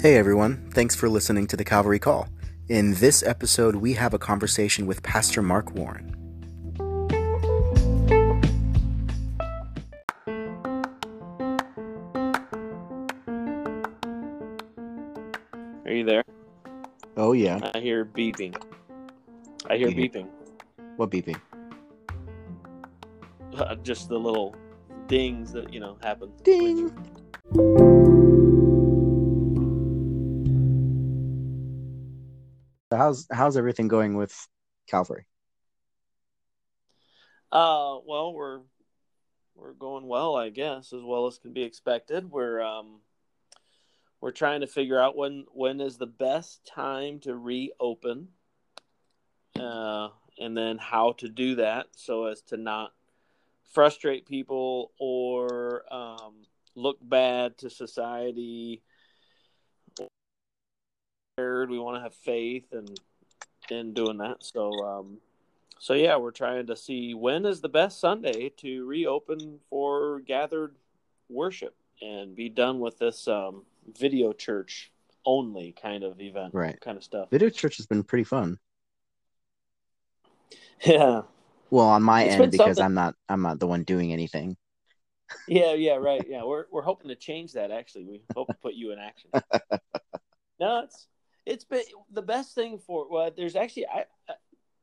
Hey everyone, thanks for listening to the Calvary Call. In this episode, we have a conversation with Pastor Mark Warren. Are you there? Oh, yeah. I hear beeping. I hear beeping. What beeping? Uh, Just the little dings that you know happen. Ding! How's how's everything going with Calvary? Uh, well, we're we're going well, I guess, as well as can be expected. We're um we're trying to figure out when when is the best time to reopen, uh, and then how to do that so as to not frustrate people or um, look bad to society. We want to have faith and in doing that. So um, so yeah, we're trying to see when is the best Sunday to reopen for gathered worship and be done with this um, video church only kind of event, Right. kind of stuff. Video church has been pretty fun. Yeah, Well, on my It's end because something- I'm not I'm not the one doing anything. yeah, yeah, right. Yeah, we're we're hoping to change that. Actually, we hope to put you in action. no, it's it's been the best thing for. Well, there's actually I.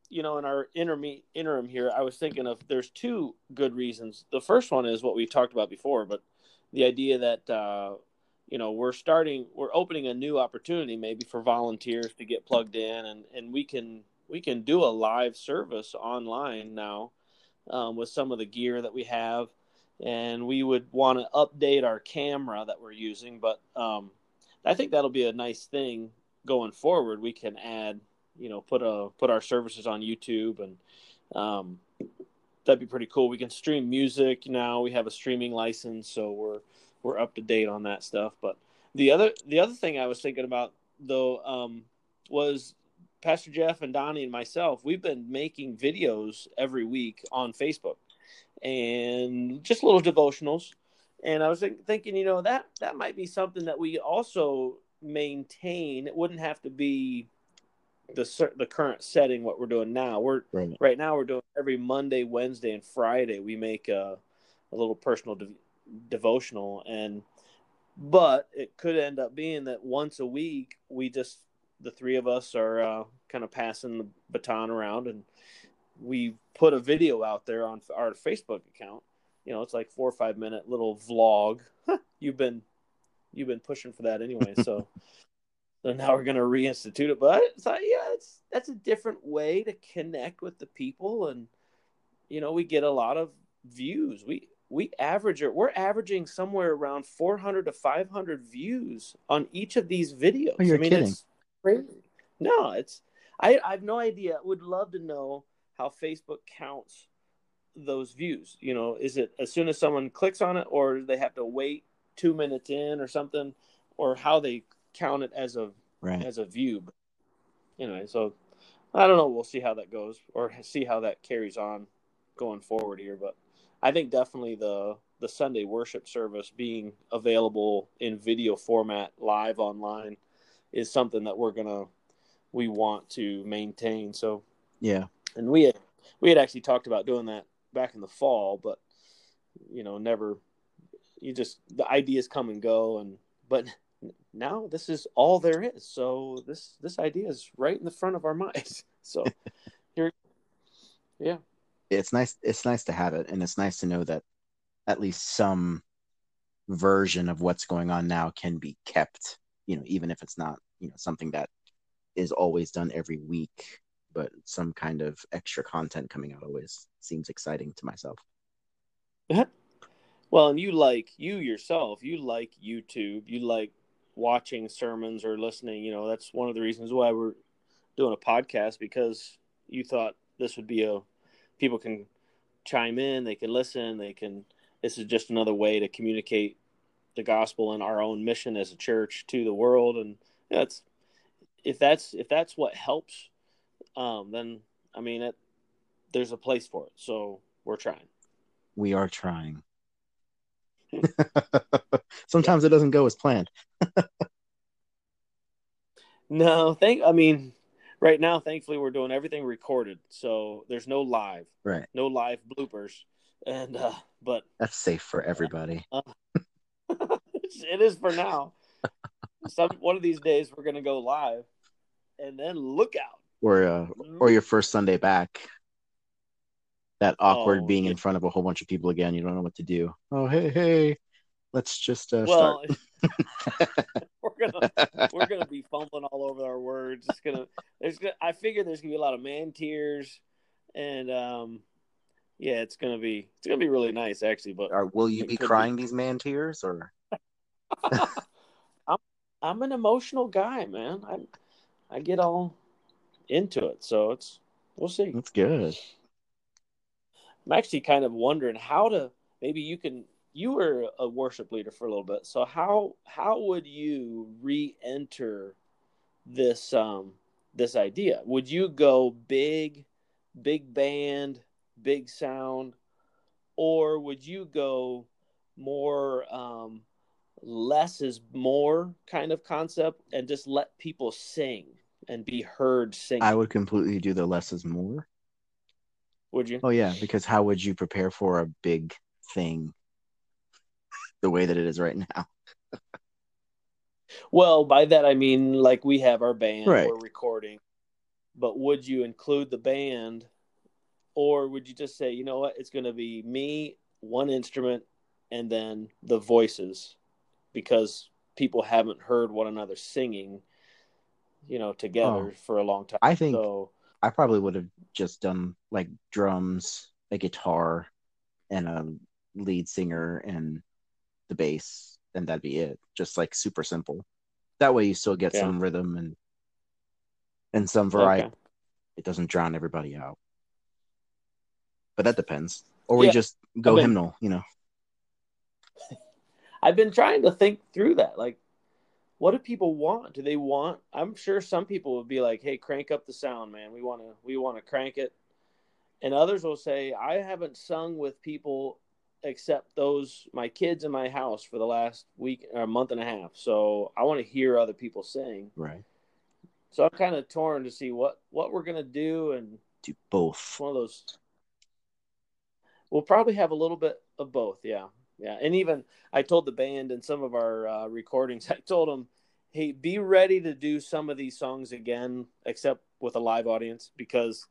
You know, in our interim interim here, I was thinking of there's two good reasons. The first one is what we talked about before, but the idea that uh, you know we're starting, we're opening a new opportunity maybe for volunteers to get plugged in, and and we can we can do a live service online now um, with some of the gear that we have, and we would want to update our camera that we're using, but um, I think that'll be a nice thing going forward. We can add you know put a put our services on YouTube and um, that'd be pretty cool. We can stream music now. We have a streaming license, so we're we're up to date on that stuff. But the other the other thing I was thinking about though um, was Pastor Jeff and Donnie and myself. We've been making videos every week on Facebook and just little devotionals. And I was think- thinking, you know, that that might be something that we also maintain. It wouldn't have to be the the current setting what we're doing now. We're Right. right now we're doing every Monday, Wednesday, and Friday. We make a, a little personal de- devotional, and but it could end up being that once a week we just the three of us are uh, kind of passing the baton around, and we put a video out there on our Facebook account. You know, it's like four or five minute little vlog. you've been you've been pushing for that anyway, so. So now we're going to reinstitute it, but it's like, yeah, it's that's a different way to connect with the people, and you know, we get a lot of views. We we average it. We're averaging somewhere around 400 to 500 views on each of these videos. Oh, you're I mean, kidding. it's crazy. No, it's I I have no idea. Would love to know how Facebook counts those views. You know, is it as soon as someone clicks on it, or they have to wait two minutes in or something, or how they count it as a Right. as a view. But anyway, so I don't know. We'll see how that goes, or see how that carries on going forward here. But I think definitely the the Sunday worship service being available in video format live online is something that we're gonna we want to maintain. So Yeah. and we had we had actually talked about doing that back in the fall, but you know, never. You just the ideas come and go, and but now this is all there is. So this this idea is right in the front of our minds. So here, yeah, It's nice it's nice to have it and it's nice to know that at least some version of what's going on now can be kept, you know, even if it's not, you know, something that is always done every week, but some kind of extra content coming out always seems exciting to myself. Well, and you like you yourself, you like YouTube, you like watching sermons or listening. You know, that's one of the reasons why we're doing a podcast because you thought this would be a people can chime in, they can listen, they can. This is just another way to communicate the gospel and our own mission as a church to the world, and that's if that's if that's what helps, um, then I mean it. There's a place for it, so we're trying. We are trying. Sometimes it doesn't go as planned. No, thank. I mean, right now, thankfully, we're doing everything recorded, so there's no live, Right. no live bloopers, and uh, but That's safe for everybody. it is for now. Some one of these days we're gonna go live, and then look out. Or uh, or your first Sunday back. That awkward Oh, being yeah. in front of a whole bunch of people again. You don't know what to do. Oh hey hey, let's just uh, well, we're gonna start. we're gonna be fumbling all over our words. It's gonna there's gonna, I figure there's gonna be a lot of man tears, and um, yeah, it's gonna be it's gonna be really nice actually. But Or will you be could be. crying these man tears or? I'm I'm an emotional guy, man. I I get all into it, so it's we'll see. That's good. I'm actually kind of wondering how to maybe you can you were a worship leader for a little bit. So how how would you re-enter this um this idea? Would you go big big band, big sound or would you go more um less is more kind of concept and just let people sing and be heard singing? I would completely do the less is more. Would you? Oh yeah, because how would you prepare for a big thing the way that it is right now? Well, by that I mean like we have our band, Right. we're recording, but would you include the band, or would you just say, you know what, it's going to be me, one instrument, and then the voices, because people haven't heard one another singing, you know, together Oh. for a long time. I think so. I probably would have just done like drums, a guitar, and a lead singer and the bass, and that'd be it. Just like super simple. That way you still get Yeah. some rhythm and and some variety. Okay. It doesn't drown everybody out. But that depends. Or we just go been- hymnal, you know. I've been trying to think through that. Like, what do people want? Do they want? I'm sure some people would be like, "Hey, crank up the sound, man. We want to, we want to crank it." And others will say, "I haven't sung with people except those my kids in my house for the last week or month and a half. So I want to hear other people sing." Right. So I'm kind of torn to see what what we're gonna do, and Do both. one of those. We'll probably have a little bit of both, yeah, yeah. And even I told the band in some of our uh, recordings, I told them, "Hey, be ready to do some of these songs again, except with a live audience, because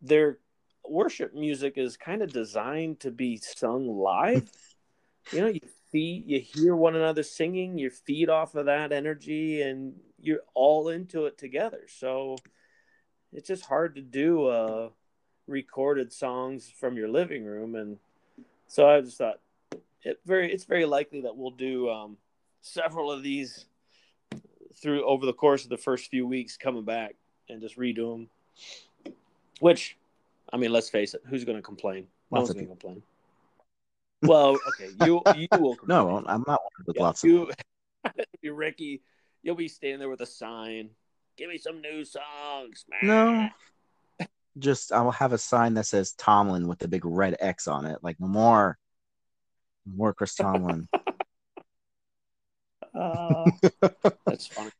their worship music is kind of designed to be sung live. you know, you feed, you hear one another singing, you feed off of that energy, and you're all into it together. So it's just hard to do uh, recorded songs from your living room, and so I just thought it very it's very likely that we'll do um, several of these through over the course of the first few weeks coming back and just redo them. Which, I mean, let's face it, who's going to complain? No Lots one's going to complain. Well, okay, you you will. Complain. No, I'm not one with Yeah, lots of you, you, Ricky, you'll be standing there with a sign. Give me some new songs, man. No. Just I'll have a sign that says Tomlin with the big red X on it. Like no more. No more Chris Tomlin. Uh, that's funny.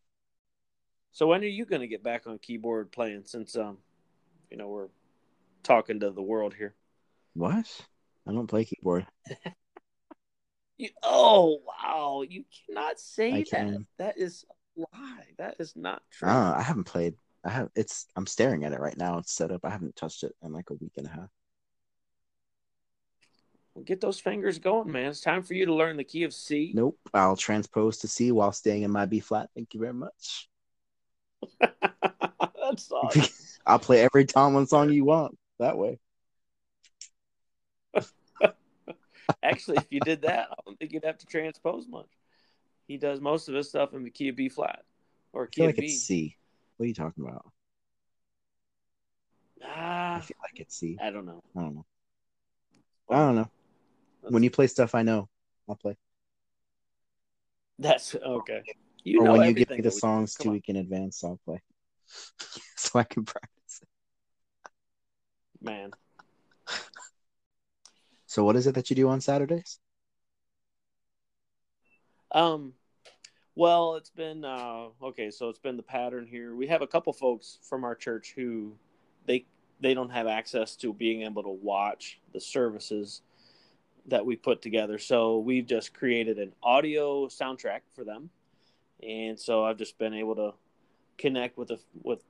So when are you going to get back on keyboard playing? Since um, you know we're talking to the world here. what? I don't play keyboard. You, oh wow! You cannot say I that. can. That is a lie. That is not true. Uh, I haven't played. I have. It's. I'm staring at it right now. It's set up. I haven't touched it in like a week and a half. Well, get those fingers going, man. It's time for you to learn the key of C. Nope. I'll transpose to C while staying in my B flat. Thank you very much. That's all. I'll play every Tomlin song you want that way. Actually, if you did that, I don't think you'd have to transpose much. He does most of his stuff in the key of B flat or key of like B. it's C. What are you talking about? I Ah, feel like it's C. I don't know. I don't know. I don't know. When you play stuff I know, I'll play. That's okay. You or know when you give me the songs two week in advance, I'll play. so I can practice. man. So what is it that you do on Saturdays? Um, Well, it's been uh, okay. So it's been the pattern here. We have a couple folks from our church who they they don't have access to being able to watch the services that we put together. So we've just created an audio soundtrack for them, and so I've just been able to connect with a, with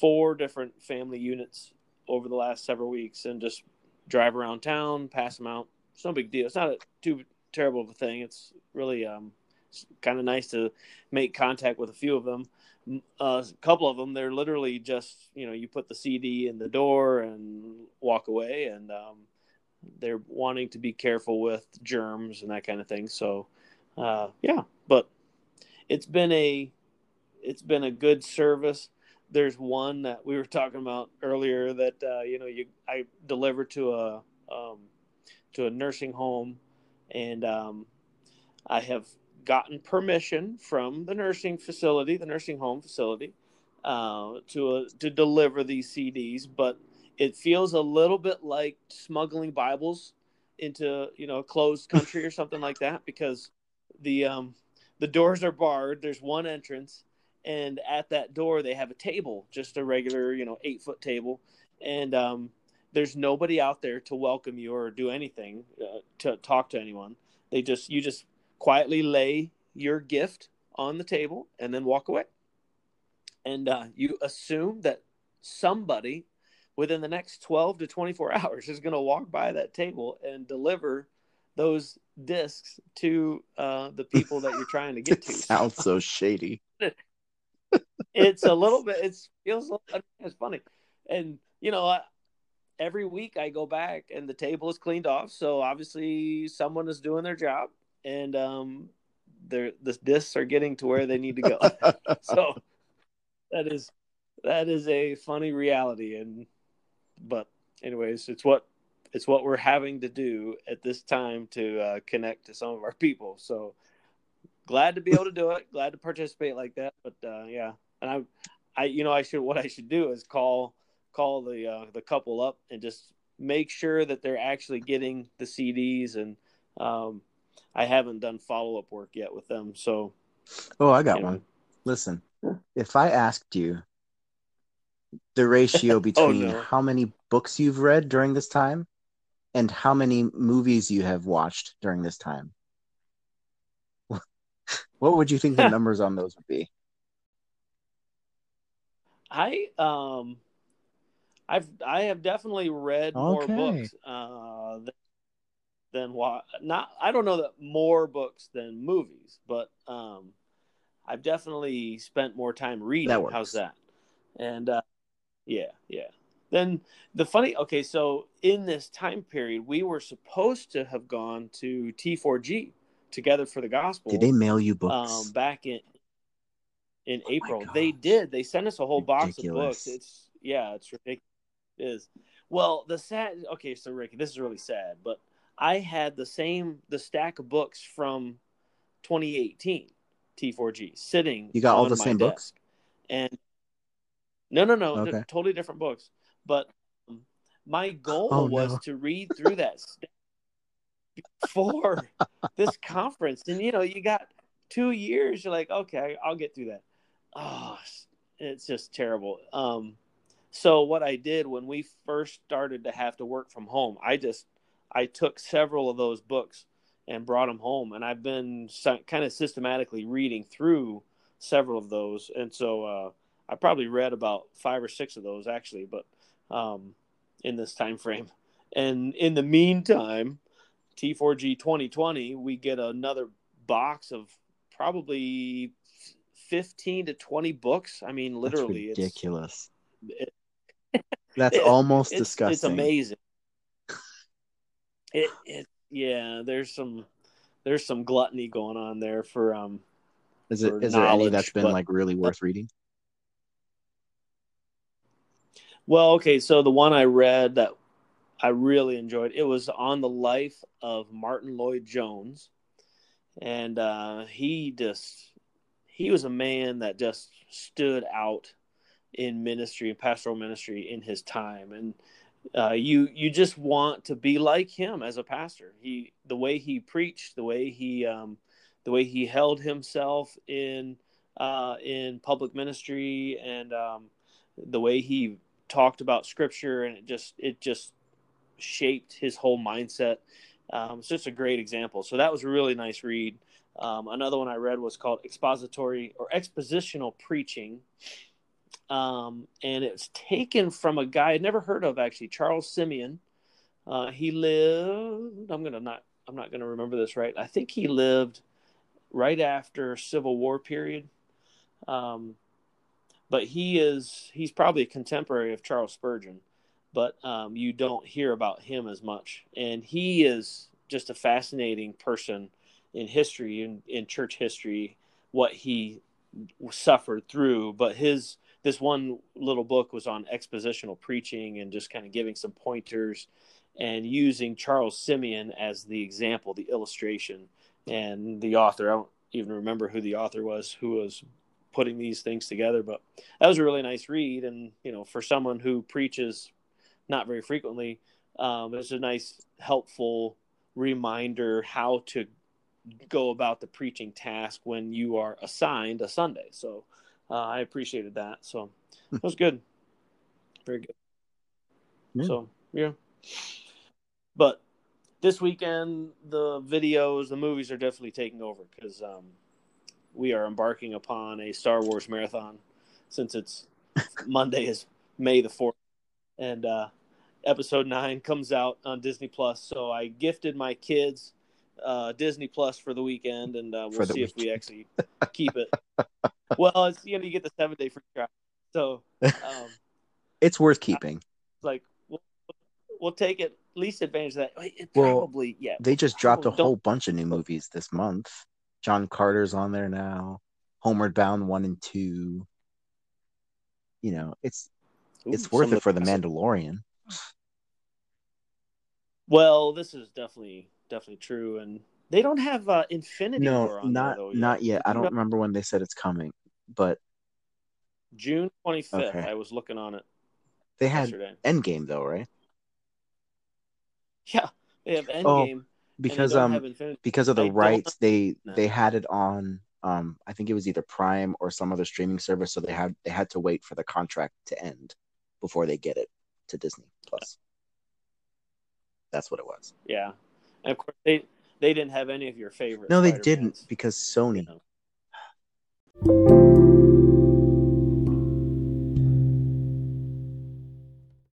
four different family units over the last several weeks and just drive around town, pass them out. It's no big deal. It's not a, too terrible of a thing. It's really um, kind of nice to make contact with a few of them. Uh, a couple of them, they're literally just you know you put the CD in the door and walk away, and um, they're wanting to be careful with germs and that kind of thing. So uh, yeah, but it's been a it's been a good service. There's one that we were talking about earlier that uh, you know you I delivered to a um, to a nursing home, and um, I have gotten permission from the nursing facility, the nursing home facility, uh, to uh, to deliver these CDs, but it feels a little bit like smuggling Bibles into you know a closed country or something like that because the um, the doors are barred. There's one entrance, and at that door they have a table, just a regular, you know, eight foot table, and um, there's nobody out there to welcome you or do anything uh, to talk to anyone. They just you just quietly lay your gift on the table and then walk away, and uh, you assume that somebody within the next 12 to 24 hours is going to walk by that table and deliver those discs to uh, the people that you're trying to get to. Sounds so shady. it's a little bit. It feels. It's funny, and you know, every week I go back and the table is cleaned off. So obviously, someone is doing their job, and um, the discs are getting to where they need to go. so that is that is a funny reality, and but anyways, it's what it's what we're having to do at this time to uh, connect to some of our people. So glad to be able to do it. Glad to participate like that. But uh, yeah, and I, I, you know, I should what I should do is call call the uh, the couple up and just make sure that they're actually getting the CDs. And um, I haven't done follow up work yet with them. So, oh, I got one. Listen, if I asked you the ratio between oh, no. how many books you've read during this time and how many movies you have watched during this time. what would you think the numbers on those would be? I um I've I have definitely read okay. more books uh than, than what not I don't know that more books than movies, but um I've definitely spent more time reading. That How's that? And uh yeah, yeah. Then the funny, okay, so in this time period, we were supposed to have gone to T4G together for the gospel. Did they mail you books? Um, back in in oh April, they did. They sent us a whole ridiculous. box of books. It's yeah, it's ridiculous. It is well the sad. Okay, so Ricky, this is really sad, but I had the same the stack of books from 2018 T4G sitting. You got all the same desk. books, and no, no, no, okay. totally different books. But um, my goal oh, was no. to read through that before this conference, and you know, you got two years. You're like, okay, I'll get through that. Oh, it's just terrible. Um, so what I did when we first started to have to work from home, I just I took several of those books and brought them home, and I've been kind of systematically reading through several of those, and so. Uh, I probably read about five or six of those actually, but um, in this time frame. And in the meantime, T4G 2020, we get another box of probably 15 to 20 books. I mean, literally, That's ridiculous. It's, it, That's it, almost it's, disgusting. It's amazing. It, it, yeah, there's some, there's some gluttony going on there for, um, is it, is there any that's been but, like really worth reading? Well, okay, so the one I read that I really enjoyed it was on the life of Martyn Lloyd-Jones, and uh, he just he was a man that just stood out in ministry and pastoral ministry in his time, and uh, you you just want to be like him as a pastor. He the way he preached, the way he um, the way he held himself in uh, in public ministry, and um, the way he talked about scripture, and it just it just shaped his whole mindset. Um, it's just a great example. So that was a really nice read. Um, another one I read was called Expository or Expositional Preaching. Um, and it's taken from a guy I'd never heard of actually, Charles Simeon. Uh, he lived. I'm gonna not. I'm not gonna remember this right. I think he lived right after Civil War period. Um, but he is. He's probably a contemporary of Charles Spurgeon, but um, you don't hear about him as much. And he is just a fascinating person in history in, in church history what he suffered through but his this one little book was on expositional preaching and just kind of giving some pointers and using Charles Simeon as the example the illustration and the author I don't even remember who the author was who was putting these things together but that was a really nice read and you know for someone who preaches not very frequently um, it's a nice helpful reminder how to go about the preaching task when you are assigned a Sunday. So uh, I appreciated that. So it was good. Very good. Yeah. So, yeah. But this weekend, the videos, the movies are definitely taking over because um, we are embarking upon a Star Wars marathon since it's Monday is May the 4th. And uh, episode 9 comes out on Disney Plus. So I gifted my kids uh, Disney Plus for the weekend, and uh, we'll see weekend. if we actually keep it. well, it's you know you get the seven day free trial, so um, it's worth keeping. like we'll, we'll, take it least advantage of that. It probably well, yeah. They just dropped a whole bunch of new movies this month. John Carter's on there now. Homeward Bound one and two. You know, it's Ooh, it's worth it for the Mandalorian. Well, this is definitely definitely true. And they don't have uh, Infinity no, not, though, not yet. I don't remember when they said it's coming, but June 25th. Okay. I was looking on it. They had yesterday. Endgame though, right? Yeah, they have oh, Endgame. Oh, because um because of the I rights they no. they had it on um I think it was either Prime or some other streaming service so they had they had to wait for the contract to end before they get it to Disney Plus. That's what it was. Yeah. And of course, they they didn't have any of your favorites. No, they didn't because Sony. You know.